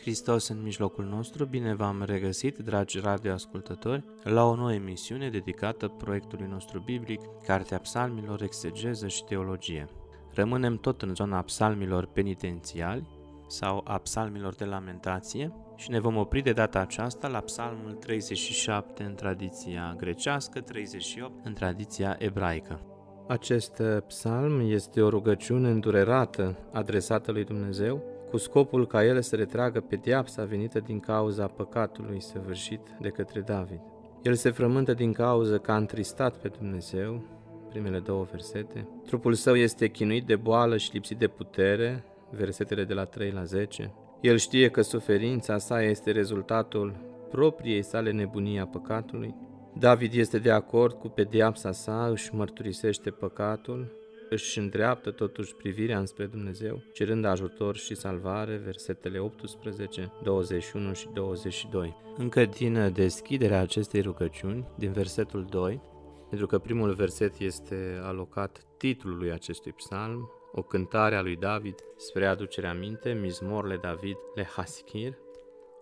Hristos în mijlocul nostru, bine v-am regăsit, dragi radioascultători, la o nouă emisiune dedicată proiectului nostru biblic, Cartea Psalmilor, Exegeză și Teologie. Rămânem tot în zona psalmilor penitențiali sau a psalmilor de lamentație și ne vom opri de data aceasta la psalmul 37 în tradiția grecească, 38 în tradiția ebraică. Acest psalm este o rugăciune îndurerată adresată lui Dumnezeu, cu scopul ca el să retragă pediapsa venită din cauza păcatului săvârșit de către David. El se frământă din cauză că a întristat pe Dumnezeu, primele două versete. Trupul său este chinuit de boală și lipsit de putere, versetele de la 3 la 10. El știe că suferința sa este rezultatul propriei sale nebunii a păcatului. David este de acord cu pediapsa sa, își mărturisește păcatul, își îndreaptă totuși privirea înspre Dumnezeu, cerând ajutor și salvare, versetele 18, 21 și 22. Încă din deschiderea acestei rugăciuni, din versetul 2, pentru că primul verset este alocat titlului acestui psalm, o cântare a lui David spre aducerea minte, Mizmorle David le Haskir.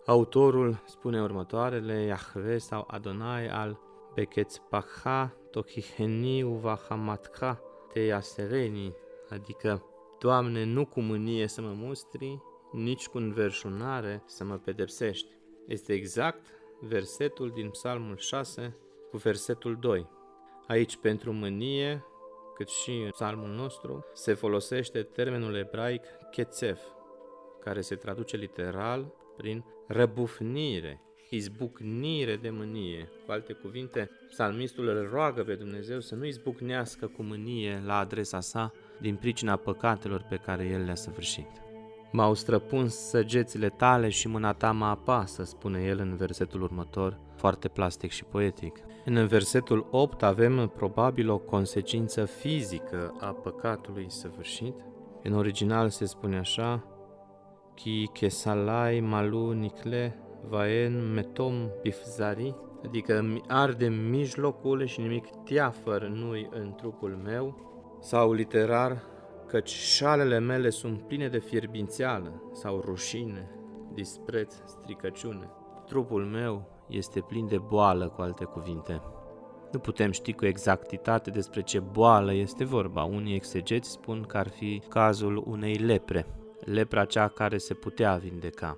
Autorul spune următoarele, Yahve sau Adonai al Beketzpacha Tochiheni Uvahamatcha te sereni, adică, Doamne, nu cu mânie să mă mustri, nici cu înverșunare să mă pedepsești. Este exact versetul din Psalmul 6 cu versetul 2. Aici pentru mânie, cât și în psalmul nostru, se folosește termenul ebraic kețef, care se traduce literal prin răbufnire, izbucnire de mânie. Cu alte cuvinte, psalmistul îl roagă pe Dumnezeu să nu izbucnească cu mânie la adresa sa din pricina păcatelor pe care el le-a săvârșit. M-au străpuns săgețile tale și mâna ta mă apasă, spune el în versetul următor, foarte plastic și poetic. În versetul 8 avem probabil o consecință fizică a păcatului săvârșit. În original se spune așa, Ki kesalai malu nikle vaen metom bifzari, adică arde mijlocul și nimic teafăr nu în trupul meu, sau literar, căci șalele mele sunt pline de fierbințeală sau rușine, dispreț, stricăciune. Trupul meu este plin de boală, cu alte cuvinte. Nu putem ști cu exactitate despre ce boală este vorba. Unii exegeți spun că ar fi cazul unei lepre, lepra cea care se putea vindeca.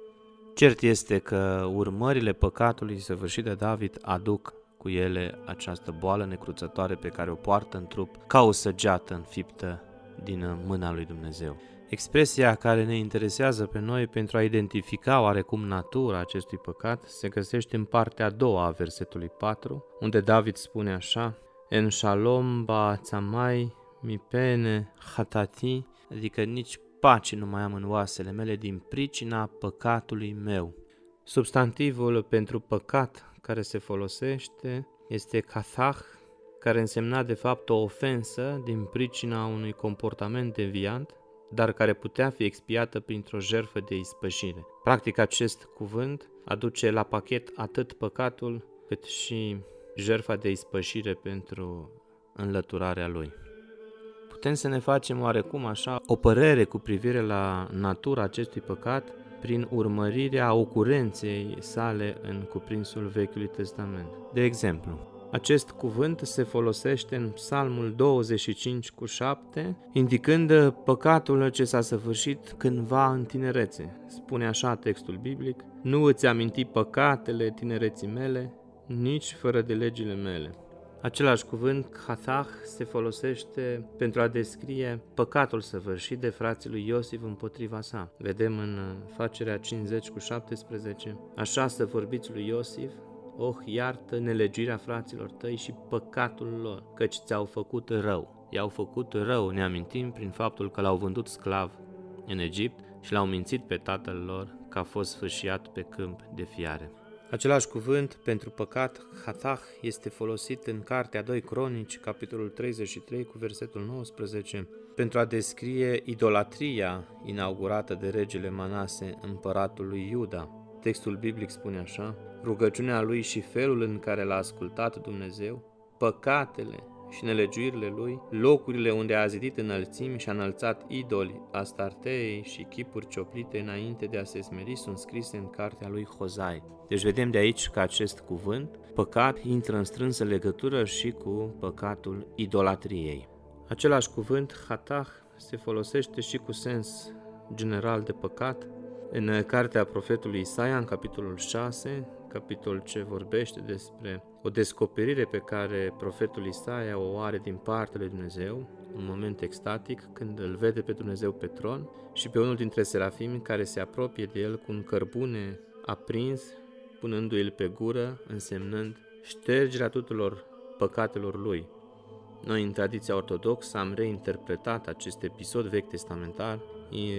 Cert este că urmările păcatului săvârșit de David aduc cu ele această boală necruțătoare pe care o poartă în trup ca o săgeată înfiptă din mâna lui Dumnezeu. Expresia care ne interesează pe noi pentru a identifica oarecum natura acestui păcat se găsește în partea a doua a versetului 4, unde David spune așa, En shalom ba tzamai mi pene hatati, adică nici pace nu mai am în oasele mele din pricina păcatului meu. Substantivul pentru păcat care se folosește este kathach, care însemna de fapt o ofensă din pricina unui comportament deviant, dar care putea fi expiată printr-o jerfă de ispășire. Practic acest cuvânt aduce la pachet atât păcatul cât și jerfa de ispășire pentru înlăturarea lui putem să ne facem oarecum așa o părere cu privire la natura acestui păcat prin urmărirea ocurenței sale în cuprinsul Vechiului Testament. De exemplu, acest cuvânt se folosește în Psalmul 25 cu 7, indicând păcatul ce s-a săvârșit cândva în tinerețe. Spune așa textul biblic, Nu îți aminti păcatele tinereții mele, nici fără de legile mele. Același cuvânt, Hathach, se folosește pentru a descrie păcatul săvârșit de frații lui Iosif împotriva sa. Vedem în facerea 50 cu 17, așa să vorbiți lui Iosif, Oh, iartă nelegirea fraților tăi și păcatul lor, căci ți-au făcut rău. I-au făcut rău, ne amintim, prin faptul că l-au vândut sclav în Egipt și l-au mințit pe tatăl lor că a fost sfârșiat pe câmp de fiare. Același cuvânt pentru păcat, hatach, este folosit în Cartea 2 Cronici, capitolul 33, cu versetul 19, pentru a descrie idolatria inaugurată de regele Manase, împăratul lui Iuda. Textul biblic spune așa, rugăciunea lui și felul în care l-a ascultat Dumnezeu, păcatele și nelegiuirile lui, locurile unde a zidit înălțimi și a înălțat idoli, astartei și chipuri cioplite înainte de a se smeri sunt scrise în cartea lui Hozai. Deci vedem de aici că acest cuvânt, păcat, intră în strânsă legătură și cu păcatul idolatriei. Același cuvânt, hatach, se folosește și cu sens general de păcat în cartea profetului Isaia, în capitolul 6, capitol ce vorbește despre o descoperire pe care profetul Isaia o are din partea lui Dumnezeu, un moment extatic când îl vede pe Dumnezeu pe tron și pe unul dintre serafimi care se apropie de el cu un cărbune aprins, punându-l pe gură, însemnând ștergerea tuturor păcatelor lui. Noi, în tradiția ortodoxă, am reinterpretat acest episod vechi testamentar,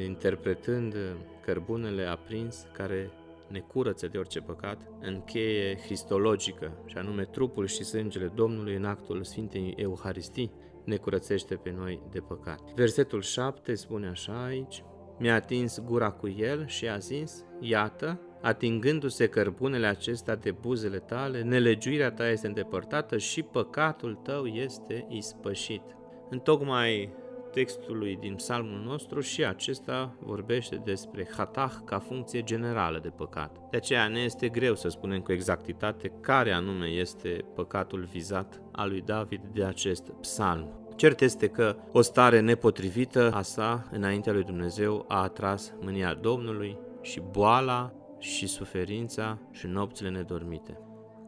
interpretând cărbunele aprins care ne curăță de orice păcat, în cheie cristologică, și anume trupul și sângele Domnului în actul Sfintei Euharistii, ne curățește pe noi de păcat. Versetul 7 spune așa aici, mi-a atins gura cu el și a zis, iată, atingându-se cărbunele acesta de buzele tale, nelegiuirea ta este îndepărtată și păcatul tău este ispășit. Întocmai textului din psalmul nostru și acesta vorbește despre hatah ca funcție generală de păcat. De aceea ne este greu să spunem cu exactitate care anume este păcatul vizat al lui David de acest psalm. Cert este că o stare nepotrivită a sa înaintea lui Dumnezeu a atras mânia Domnului și boala și suferința și nopțile nedormite.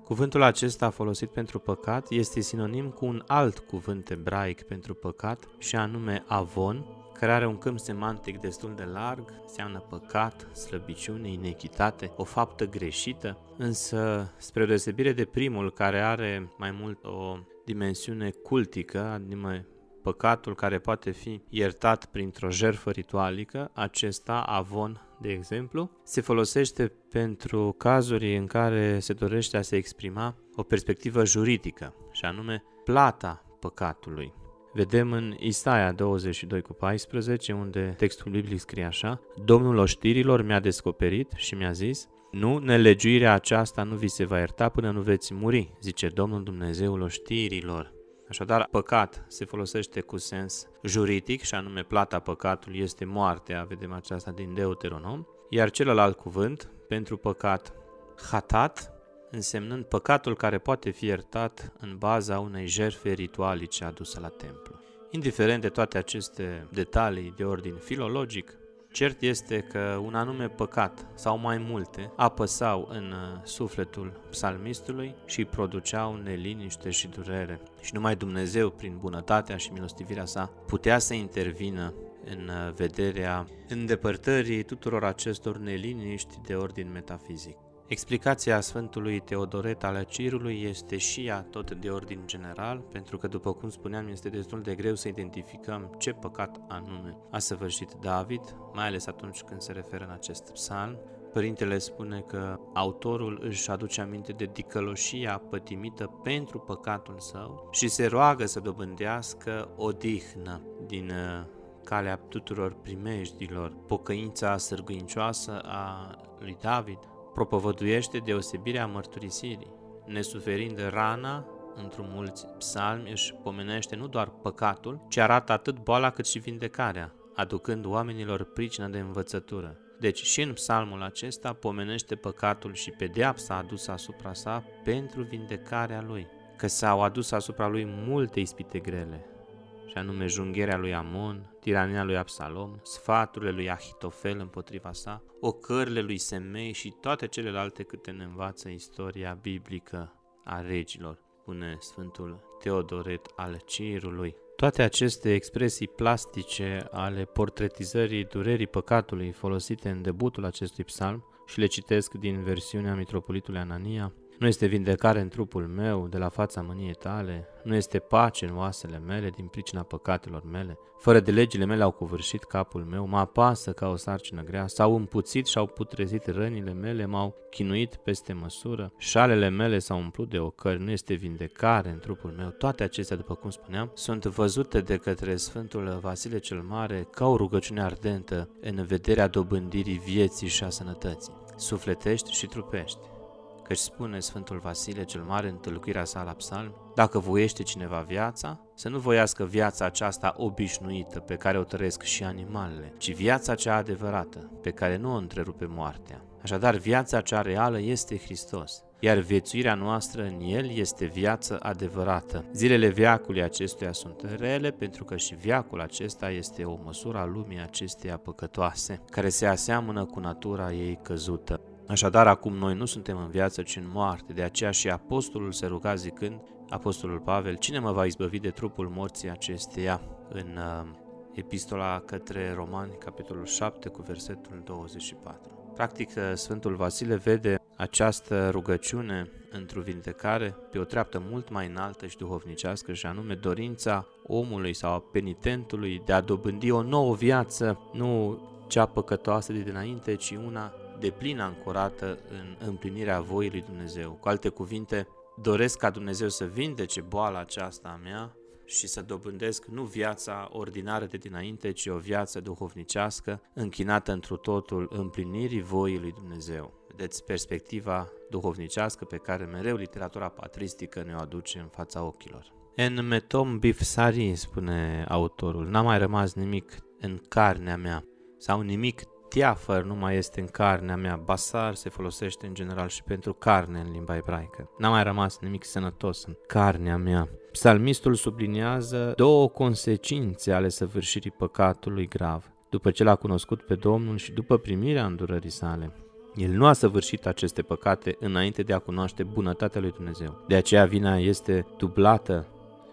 Cuvântul acesta folosit pentru păcat este sinonim cu un alt cuvânt ebraic pentru păcat și anume avon, care are un câmp semantic destul de larg, înseamnă păcat, slăbiciune, inechitate, o faptă greșită, însă spre deosebire de primul care are mai mult o dimensiune cultică, adică păcatul care poate fi iertat printr-o jertfă ritualică, acesta, avon, de exemplu, se folosește pentru cazuri în care se dorește a se exprima o perspectivă juridică, și anume plata păcatului. Vedem în Isaia 22 cu 14, unde textul biblic scrie așa, Domnul oștirilor mi-a descoperit și mi-a zis, nu, nelegiuirea aceasta nu vi se va ierta până nu veți muri, zice Domnul Dumnezeul oștirilor. Așadar, păcat se folosește cu sens juridic și anume plata păcatului este moartea, vedem aceasta din Deuteronom, iar celălalt cuvânt pentru păcat, hatat, însemnând păcatul care poate fi iertat în baza unei jertfe ritualice aduse la templu. Indiferent de toate aceste detalii de ordin filologic, Cert este că un anume păcat sau mai multe apăsau în uh, sufletul psalmistului și îi produceau neliniște și durere. Și numai Dumnezeu, prin bunătatea și milostivirea sa, putea să intervină în uh, vederea îndepărtării tuturor acestor neliniști de ordin metafizic. Explicația Sfântului Teodoret al Cirului este și ea tot de ordin general, pentru că, după cum spuneam, este destul de greu să identificăm ce păcat anume a săvârșit David, mai ales atunci când se referă în acest psalm. Părintele spune că autorul își aduce aminte de dicăloșia pătimită pentru păcatul său și se roagă să dobândească odihnă din uh, calea tuturor primejdilor, pocăința sârguincioasă a lui David, propovăduiește deosebirea mărturisirii. Nesuferind rana, într-un mulți psalmi își pomenește nu doar păcatul, ci arată atât boala cât și vindecarea, aducând oamenilor pricină de învățătură. Deci și în psalmul acesta pomenește păcatul și pedeapsa adusă asupra sa pentru vindecarea lui, că s-au adus asupra lui multe ispite grele, și anume jungherea lui Amon, tirania lui Absalom, sfaturile lui Ahitofel împotriva sa, ocările lui Semei și toate celelalte câte ne învață istoria biblică a regilor. spune Sfântul Teodoret al Cirului. Toate aceste expresii plastice ale portretizării durerii păcatului folosite în debutul acestui psalm și le citesc din versiunea Mitropolitului Anania, nu este vindecare în trupul meu de la fața mâniei tale, nu este pace în oasele mele din pricina păcatelor mele. Fără de legile mele au covârșit capul meu, mă apasă ca o sarcină grea, s-au împuțit și au putrezit rănile mele, m-au chinuit peste măsură, șalele mele s-au umplut de ocări, nu este vindecare în trupul meu. Toate acestea, după cum spuneam, sunt văzute de către Sfântul Vasile cel Mare ca o rugăciune ardentă în vederea dobândirii vieții și a sănătății, sufletești și trupești căci spune Sfântul Vasile cel Mare în tâlcuirea sa la psalm, dacă voiește cineva viața, să nu voiască viața aceasta obișnuită pe care o trăiesc și animalele, ci viața cea adevărată, pe care nu o întrerupe moartea. Așadar, viața cea reală este Hristos, iar viețuirea noastră în El este viață adevărată. Zilele viacului acestuia sunt rele pentru că și viacul acesta este o măsură a lumii acesteia păcătoase, care se aseamănă cu natura ei căzută. Așadar, acum noi nu suntem în viață, ci în moarte, de aceea și apostolul se ruga zicând, apostolul Pavel, cine mă va izbăvi de trupul morții acesteia? În uh, epistola către Romani, capitolul 7, cu versetul 24. Practic, uh, Sfântul Vasile vede această rugăciune într-o vindecare pe o treaptă mult mai înaltă și duhovnicească și anume dorința omului sau a penitentului de a dobândi o nouă viață, nu cea păcătoasă de dinainte, ci una de plin ancorată în împlinirea voii lui Dumnezeu. Cu alte cuvinte, doresc ca Dumnezeu să vindece boala aceasta a mea și să dobândesc nu viața ordinară de dinainte, ci o viață duhovnicească, închinată întru totul împlinirii voii lui Dumnezeu. Vedeți perspectiva duhovnicească pe care mereu literatura patristică ne-o aduce în fața ochilor. En metom bifsari, spune autorul, n-a mai rămas nimic în carnea mea sau nimic teafăr nu mai este în carnea mea, basar se folosește în general și pentru carne în limba ebraică. N-a mai rămas nimic sănătos în carnea mea. Psalmistul subliniază două consecințe ale săvârșirii păcatului grav, după ce l-a cunoscut pe Domnul și după primirea îndurării sale. El nu a săvârșit aceste păcate înainte de a cunoaște bunătatea lui Dumnezeu. De aceea vina este dublată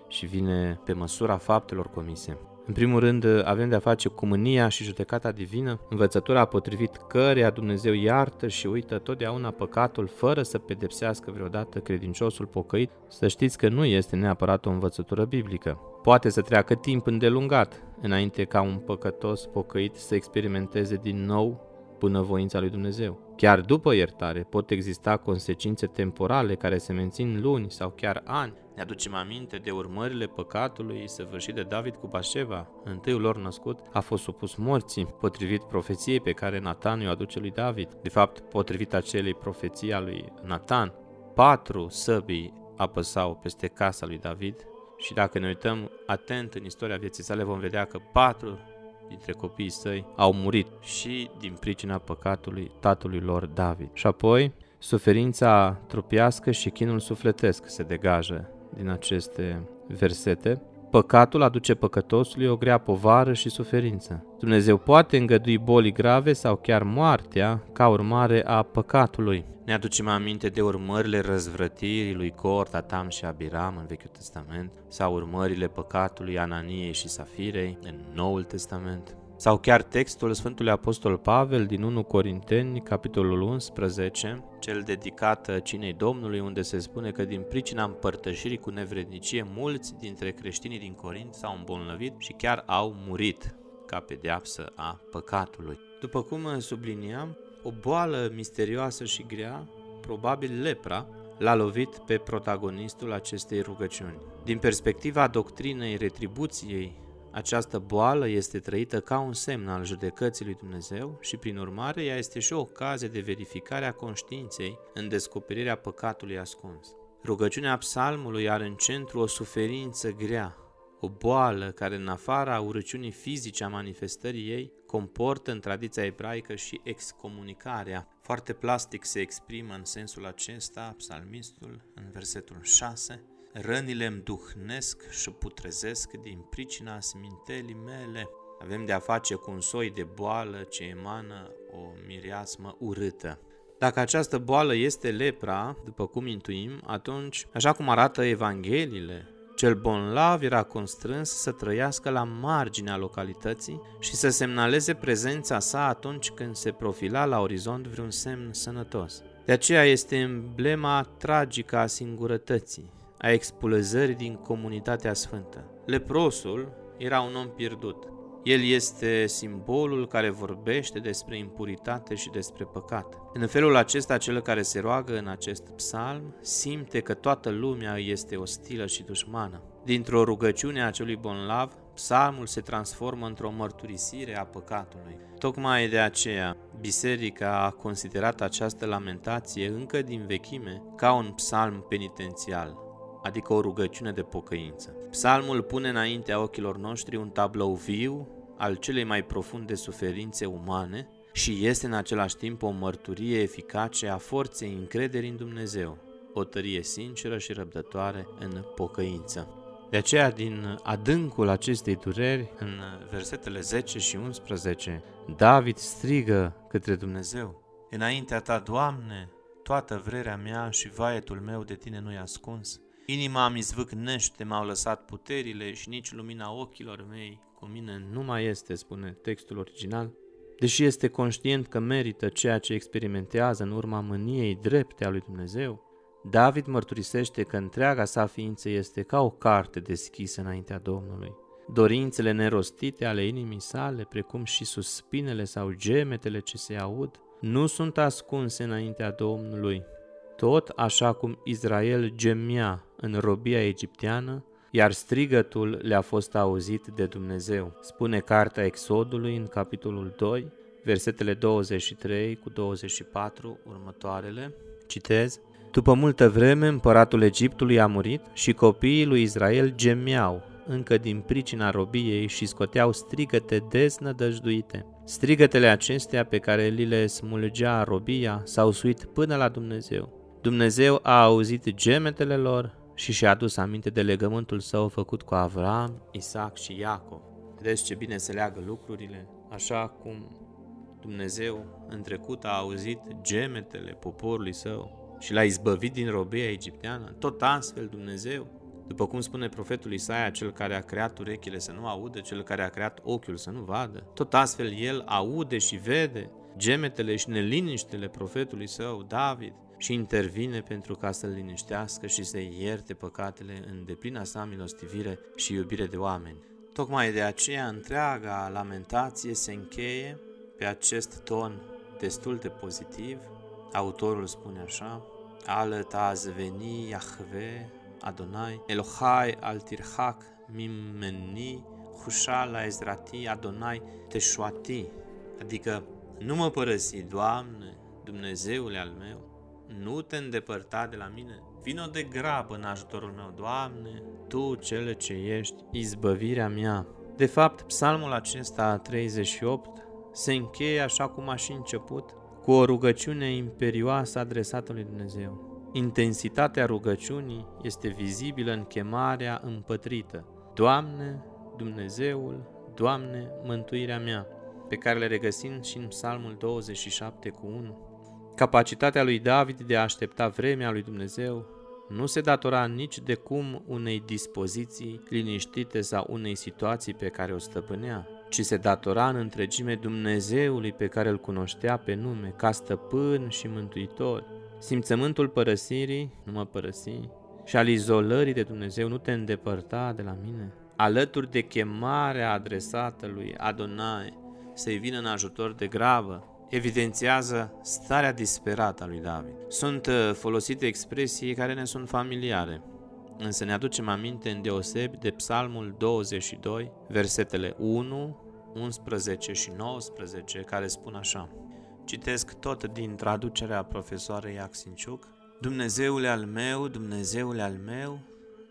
și vine pe măsura faptelor comise. În primul rând, avem de-a face cu mânia și judecata divină, învățătura potrivit căreia Dumnezeu iartă și uită totdeauna păcatul fără să pedepsească vreodată credinciosul pocăit, să știți că nu este neapărat o învățătură biblică. Poate să treacă timp îndelungat înainte ca un păcătos pocăit să experimenteze din nou bunăvoința lui Dumnezeu. Chiar după iertare pot exista consecințe temporale care se mențin luni sau chiar ani. Ne aducem aminte de urmările păcatului săvârșit de David cu Bașeva. Întâiul lor născut a fost supus morții, potrivit profeției pe care Nathan îi aduce lui David. De fapt, potrivit acelei profeții a lui Nathan, patru săbii apăsau peste casa lui David și dacă ne uităm atent în istoria vieții sale, vom vedea că patru dintre copiii săi au murit și din pricina păcatului tatălui lor David. Și apoi, suferința trupiască și chinul sufletesc se degajă din aceste versete. Păcatul aduce păcătosului o grea povară și suferință. Dumnezeu poate îngădui boli grave sau chiar moartea ca urmare a păcatului. Ne aducem aminte de urmările răzvrătirii lui Cor, Tatam și Abiram în Vechiul Testament, sau urmările păcatului Ananiei și Safirei în Noul Testament, sau chiar textul Sfântului Apostol Pavel din 1 Corinteni, capitolul 11, cel dedicat cinei Domnului, unde se spune că din pricina împărtășirii cu nevrednicie, mulți dintre creștinii din Corint s-au îmbolnăvit și chiar au murit ca pedeapsă a păcatului. După cum subliniam, o boală misterioasă și grea, probabil lepra, l-a lovit pe protagonistul acestei rugăciuni. Din perspectiva doctrinei retribuției, această boală este trăită ca un semn al judecății lui Dumnezeu și, prin urmare, ea este și o ocazie de verificare a conștiinței în descoperirea păcatului ascuns. Rugăciunea psalmului are în centru o suferință grea, o boală care în afara urăciunii fizice a manifestării ei comportă în tradiția ebraică și excomunicarea. Foarte plastic se exprimă în sensul acesta psalmistul în versetul 6. Rănile îmi duhnesc și putrezesc din pricina smintelii mele. Avem de a face cu un soi de boală ce emană o mireasmă urâtă. Dacă această boală este lepra, după cum intuim, atunci, așa cum arată Evangheliile, cel bonlav era constrâns să trăiască la marginea localității și să semnaleze prezența sa atunci când se profila la orizont vreun semn sănătos. De aceea este emblema tragică a singurătății, a expulzării din comunitatea sfântă. Leprosul era un om pierdut. El este simbolul care vorbește despre impuritate și despre păcat. În felul acesta, cel care se roagă în acest psalm simte că toată lumea este ostilă și dușmană. Dintr-o rugăciune a acelui bonlav, psalmul se transformă într-o mărturisire a păcatului. Tocmai de aceea, biserica a considerat această lamentație încă din vechime ca un psalm penitențial, adică o rugăciune de pocăință. Psalmul pune înaintea ochilor noștri un tablou viu al celei mai profunde suferințe umane și este în același timp o mărturie eficace a forței încrederii în Dumnezeu, o tărie sinceră și răbdătoare în pocăință. De aceea, din adâncul acestei dureri, în versetele 10 și 11, David strigă către Dumnezeu, Înaintea ta, Doamne, toată vrerea mea și vaietul meu de tine nu-i ascuns. Inima mi zvâcnește, m-au lăsat puterile și nici lumina ochilor mei cu mine nu mai este, spune textul original, deși este conștient că merită ceea ce experimentează în urma mâniei drepte a lui Dumnezeu, David mărturisește că întreaga sa ființă este ca o carte deschisă înaintea Domnului. Dorințele nerostite ale inimii sale, precum și suspinele sau gemetele ce se aud, nu sunt ascunse înaintea Domnului. Tot așa cum Israel gemea în robia egipteană, iar strigătul le-a fost auzit de Dumnezeu. Spune cartea Exodului în capitolul 2, versetele 23 cu 24 următoarele. Citez. După multă vreme, împăratul Egiptului a murit și copiii lui Israel gemeau încă din pricina robiei și scoteau strigăte deznădăjduite. Strigătele acestea pe care li le smulgea robia s-au suit până la Dumnezeu. Dumnezeu a auzit gemetele lor și și-a adus aminte de legământul său făcut cu Avram, Isaac și Iacov. Vedeți ce bine se leagă lucrurile, așa cum Dumnezeu în trecut a auzit gemetele poporului său și l-a izbăvit din robia egipteană, tot astfel Dumnezeu, după cum spune profetul Isaia, cel care a creat urechile să nu audă, cel care a creat ochiul să nu vadă, tot astfel el aude și vede gemetele și neliniștele profetului său, David, și intervine pentru ca să-l liniștească și să-i ierte păcatele în deplina sa milostivire și iubire de oameni. Tocmai de aceea întreaga lamentație se încheie pe acest ton destul de pozitiv. Autorul spune așa, Alăt veni Yahve Adonai, Elohai al tirhak mimeni, Hushal ezrati Adonai teshuati, adică nu mă părăsi, Doamne, Dumnezeule al meu, nu te îndepărta de la mine. Vino de grabă în ajutorul meu, Doamne, Tu cele ce ești, izbăvirea mea. De fapt, psalmul acesta 38 se încheie așa cum a și început, cu o rugăciune imperioasă adresată lui Dumnezeu. Intensitatea rugăciunii este vizibilă în chemarea împătrită. Doamne, Dumnezeul, Doamne, mântuirea mea, pe care le regăsim și în Psalmul 27 cu 1. Capacitatea lui David de a aștepta vremea lui Dumnezeu nu se datora nici de cum unei dispoziții liniștite sau unei situații pe care o stăpânea, ci se datora în întregime Dumnezeului pe care îl cunoștea pe nume, ca stăpân și mântuitor. Simțământul părăsirii, nu mă părăsi, și al izolării de Dumnezeu nu te îndepărta de la mine. Alături de chemarea adresată lui Adonai să-i vină în ajutor de gravă, evidențiază starea disperată a lui David. Sunt uh, folosite expresii care ne sunt familiare, însă ne aducem aminte în deosebi de Psalmul 22, versetele 1, 11 și 19, care spun așa. Citesc tot din traducerea profesoarei Axinciuc. Dumnezeule al meu, Dumnezeule al meu,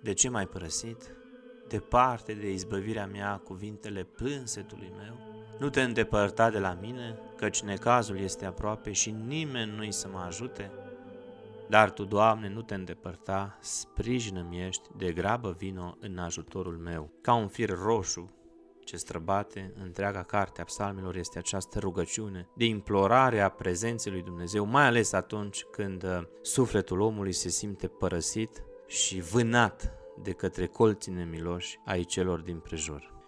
de ce m-ai părăsit? Departe de izbăvirea mea cuvintele plânsetului meu, nu te îndepărta de la mine, căci necazul este aproape și nimeni nu-i să mă ajute. Dar Tu, Doamne, nu te îndepărta, sprijină-mi ești, de grabă vino în ajutorul meu. Ca un fir roșu ce străbate întreaga carte a psalmilor este această rugăciune de implorare a prezenței lui Dumnezeu, mai ales atunci când uh, sufletul omului se simte părăsit și vânat de către colții nemiloși ai celor din prejur.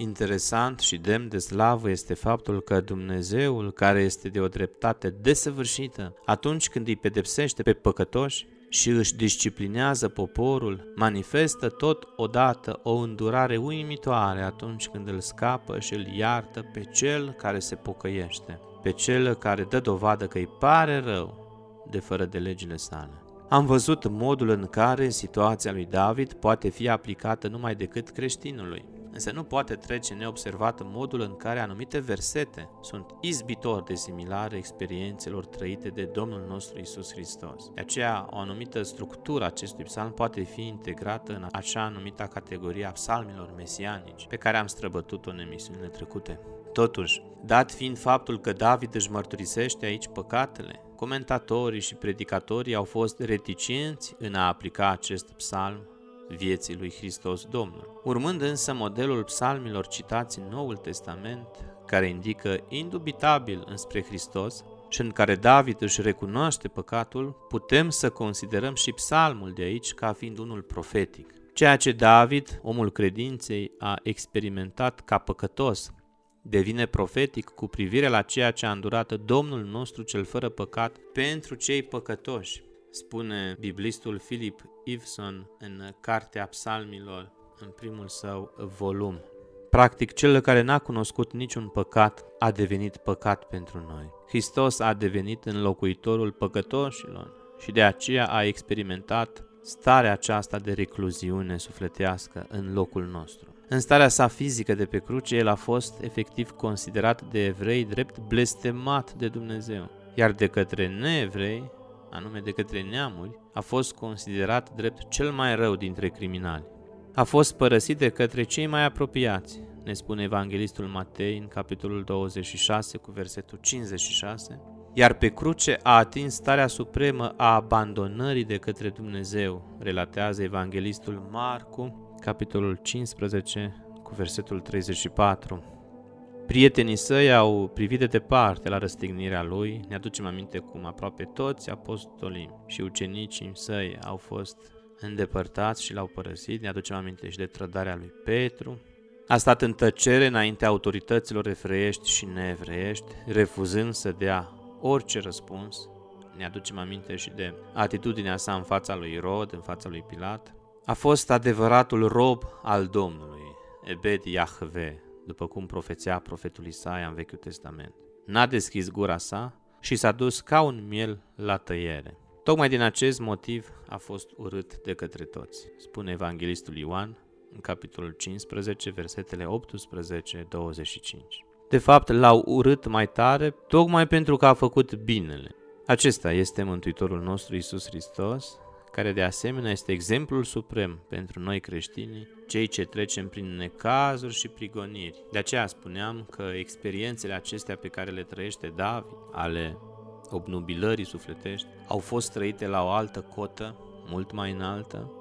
Interesant și demn de slavă este faptul că Dumnezeul, care este de o dreptate desăvârșită, atunci când îi pedepsește pe păcătoși, și își disciplinează poporul, manifestă tot odată o îndurare uimitoare atunci când îl scapă și îl iartă pe cel care se pocăiește, pe cel care dă dovadă că îi pare rău de fără de legile sale. Am văzut modul în care situația lui David poate fi aplicată numai decât creștinului. Însă nu poate trece neobservat modul în care anumite versete sunt izbitor de similare experiențelor trăite de Domnul nostru Isus Hristos. De aceea, o anumită structură acestui psalm poate fi integrată în așa numită categorie a psalmilor mesianici, pe care am străbătut-o în emisiunile trecute. Totuși, dat fiind faptul că David își mărturisește aici păcatele, comentatorii și predicatorii au fost reticenți în a aplica acest psalm vieții lui Hristos Domnul. Urmând însă modelul psalmilor citați în Noul Testament, care indică indubitabil înspre Hristos și în care David își recunoaște păcatul, putem să considerăm și psalmul de aici ca fiind unul profetic. Ceea ce David, omul credinței, a experimentat ca păcătos, devine profetic cu privire la ceea ce a îndurat Domnul nostru cel fără păcat pentru cei păcătoși, spune biblistul Philip Iveson în Cartea Psalmilor, în primul său volum. Practic, cel care n-a cunoscut niciun păcat a devenit păcat pentru noi. Hristos a devenit înlocuitorul păcătoșilor și de aceea a experimentat starea aceasta de recluziune sufletească în locul nostru. În starea sa fizică de pe cruce, el a fost efectiv considerat de evrei drept blestemat de Dumnezeu, iar de către neevrei anume de către neamuri, a fost considerat drept cel mai rău dintre criminali. A fost părăsit de către cei mai apropiați, ne spune Evanghelistul Matei în capitolul 26 cu versetul 56, iar pe cruce a atins starea supremă a abandonării de către Dumnezeu, relatează Evanghelistul Marcu, capitolul 15 cu versetul 34. Prietenii săi au privit de departe la răstignirea lui, ne aducem aminte cum aproape toți apostolii și ucenicii săi au fost îndepărtați și l-au părăsit, ne aducem aminte și de trădarea lui Petru. A stat în tăcere înaintea autorităților efreiești și neevreiești, refuzând să dea orice răspuns. Ne aducem aminte și de atitudinea sa în fața lui Rod, în fața lui Pilat. A fost adevăratul rob al Domnului, Ebed Yahve, după cum profețea profetul Isaia în Vechiul Testament. N-a deschis gura sa și s-a dus ca un miel la tăiere. Tocmai din acest motiv a fost urât de către toți, spune evanghelistul Ioan în capitolul 15, versetele 18-25. De fapt, l-au urât mai tare tocmai pentru că a făcut binele. Acesta este Mântuitorul nostru Isus Hristos, care de asemenea este exemplul suprem pentru noi creștini, cei ce trecem prin necazuri și prigoniri. De aceea spuneam că experiențele acestea pe care le trăiește David, ale obnubilării sufletești, au fost trăite la o altă cotă, mult mai înaltă,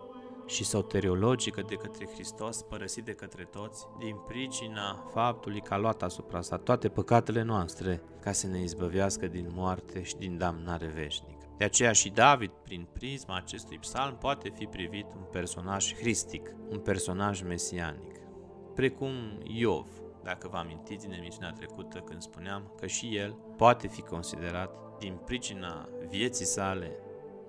și soteriologică de către Hristos, părăsit de către toți, din pricina faptului că a luat asupra sa toate păcatele noastre, ca să ne izbăvească din moarte și din damnare veșnică. De aceea și David, prin prisma acestui psalm, poate fi privit un personaj hristic, un personaj mesianic, precum Iov, dacă vă amintiți din emisiunea trecută când spuneam că și el poate fi considerat, din pricina vieții sale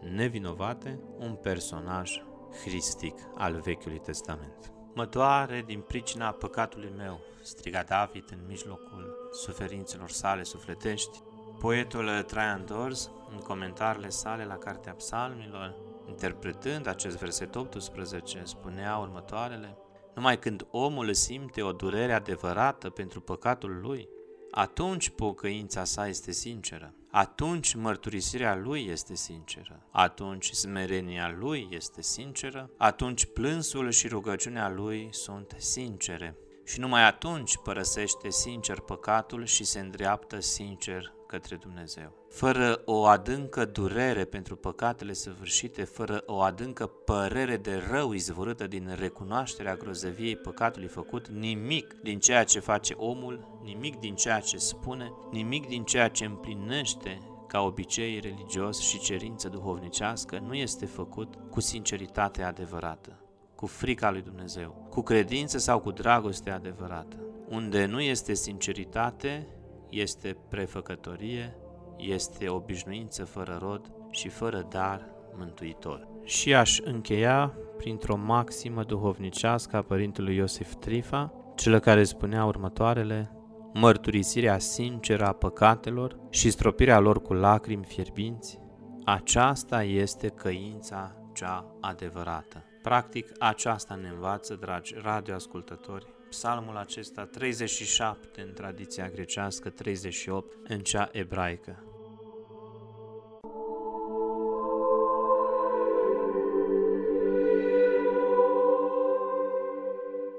nevinovate, un personaj hristic al Vechiului Testament. Mă doare din pricina păcatului meu, striga David în mijlocul suferințelor sale sufletești, Poetul Traian Dors, în comentariile sale la Cartea Psalmilor, interpretând acest verset 18, spunea următoarele, Numai când omul simte o durere adevărată pentru păcatul lui, atunci pocăința sa este sinceră, atunci mărturisirea lui este sinceră, atunci smerenia lui este sinceră, atunci plânsul și rugăciunea lui sunt sincere. Și numai atunci părăsește sincer păcatul și se îndreaptă sincer către Dumnezeu. Fără o adâncă durere pentru păcatele săvârșite, fără o adâncă părere de rău izvorâtă din recunoașterea grozăviei păcatului făcut, nimic din ceea ce face omul, nimic din ceea ce spune, nimic din ceea ce împlinește ca obicei religios și cerință duhovnicească nu este făcut cu sinceritate adevărată, cu frica lui Dumnezeu, cu credință sau cu dragoste adevărată. Unde nu este sinceritate, este prefăcătorie, este obișnuință fără rod și fără dar mântuitor. Și aș încheia printr-o maximă duhovnicească a părintelui Iosif Trifa, cel care spunea următoarele, mărturisirea sinceră a păcatelor și stropirea lor cu lacrimi fierbinți, aceasta este căința cea adevărată. Practic, aceasta ne învață, dragi radioascultători, psalmul acesta 37 în tradiția grecească, 38 în cea ebraică.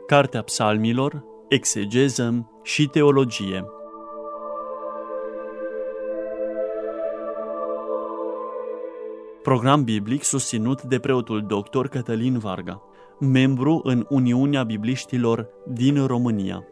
Cartea Psalmilor, exegeză și teologie. Program biblic susținut de preotul dr. Cătălin Varga, membru în Uniunea Bibliștilor din România.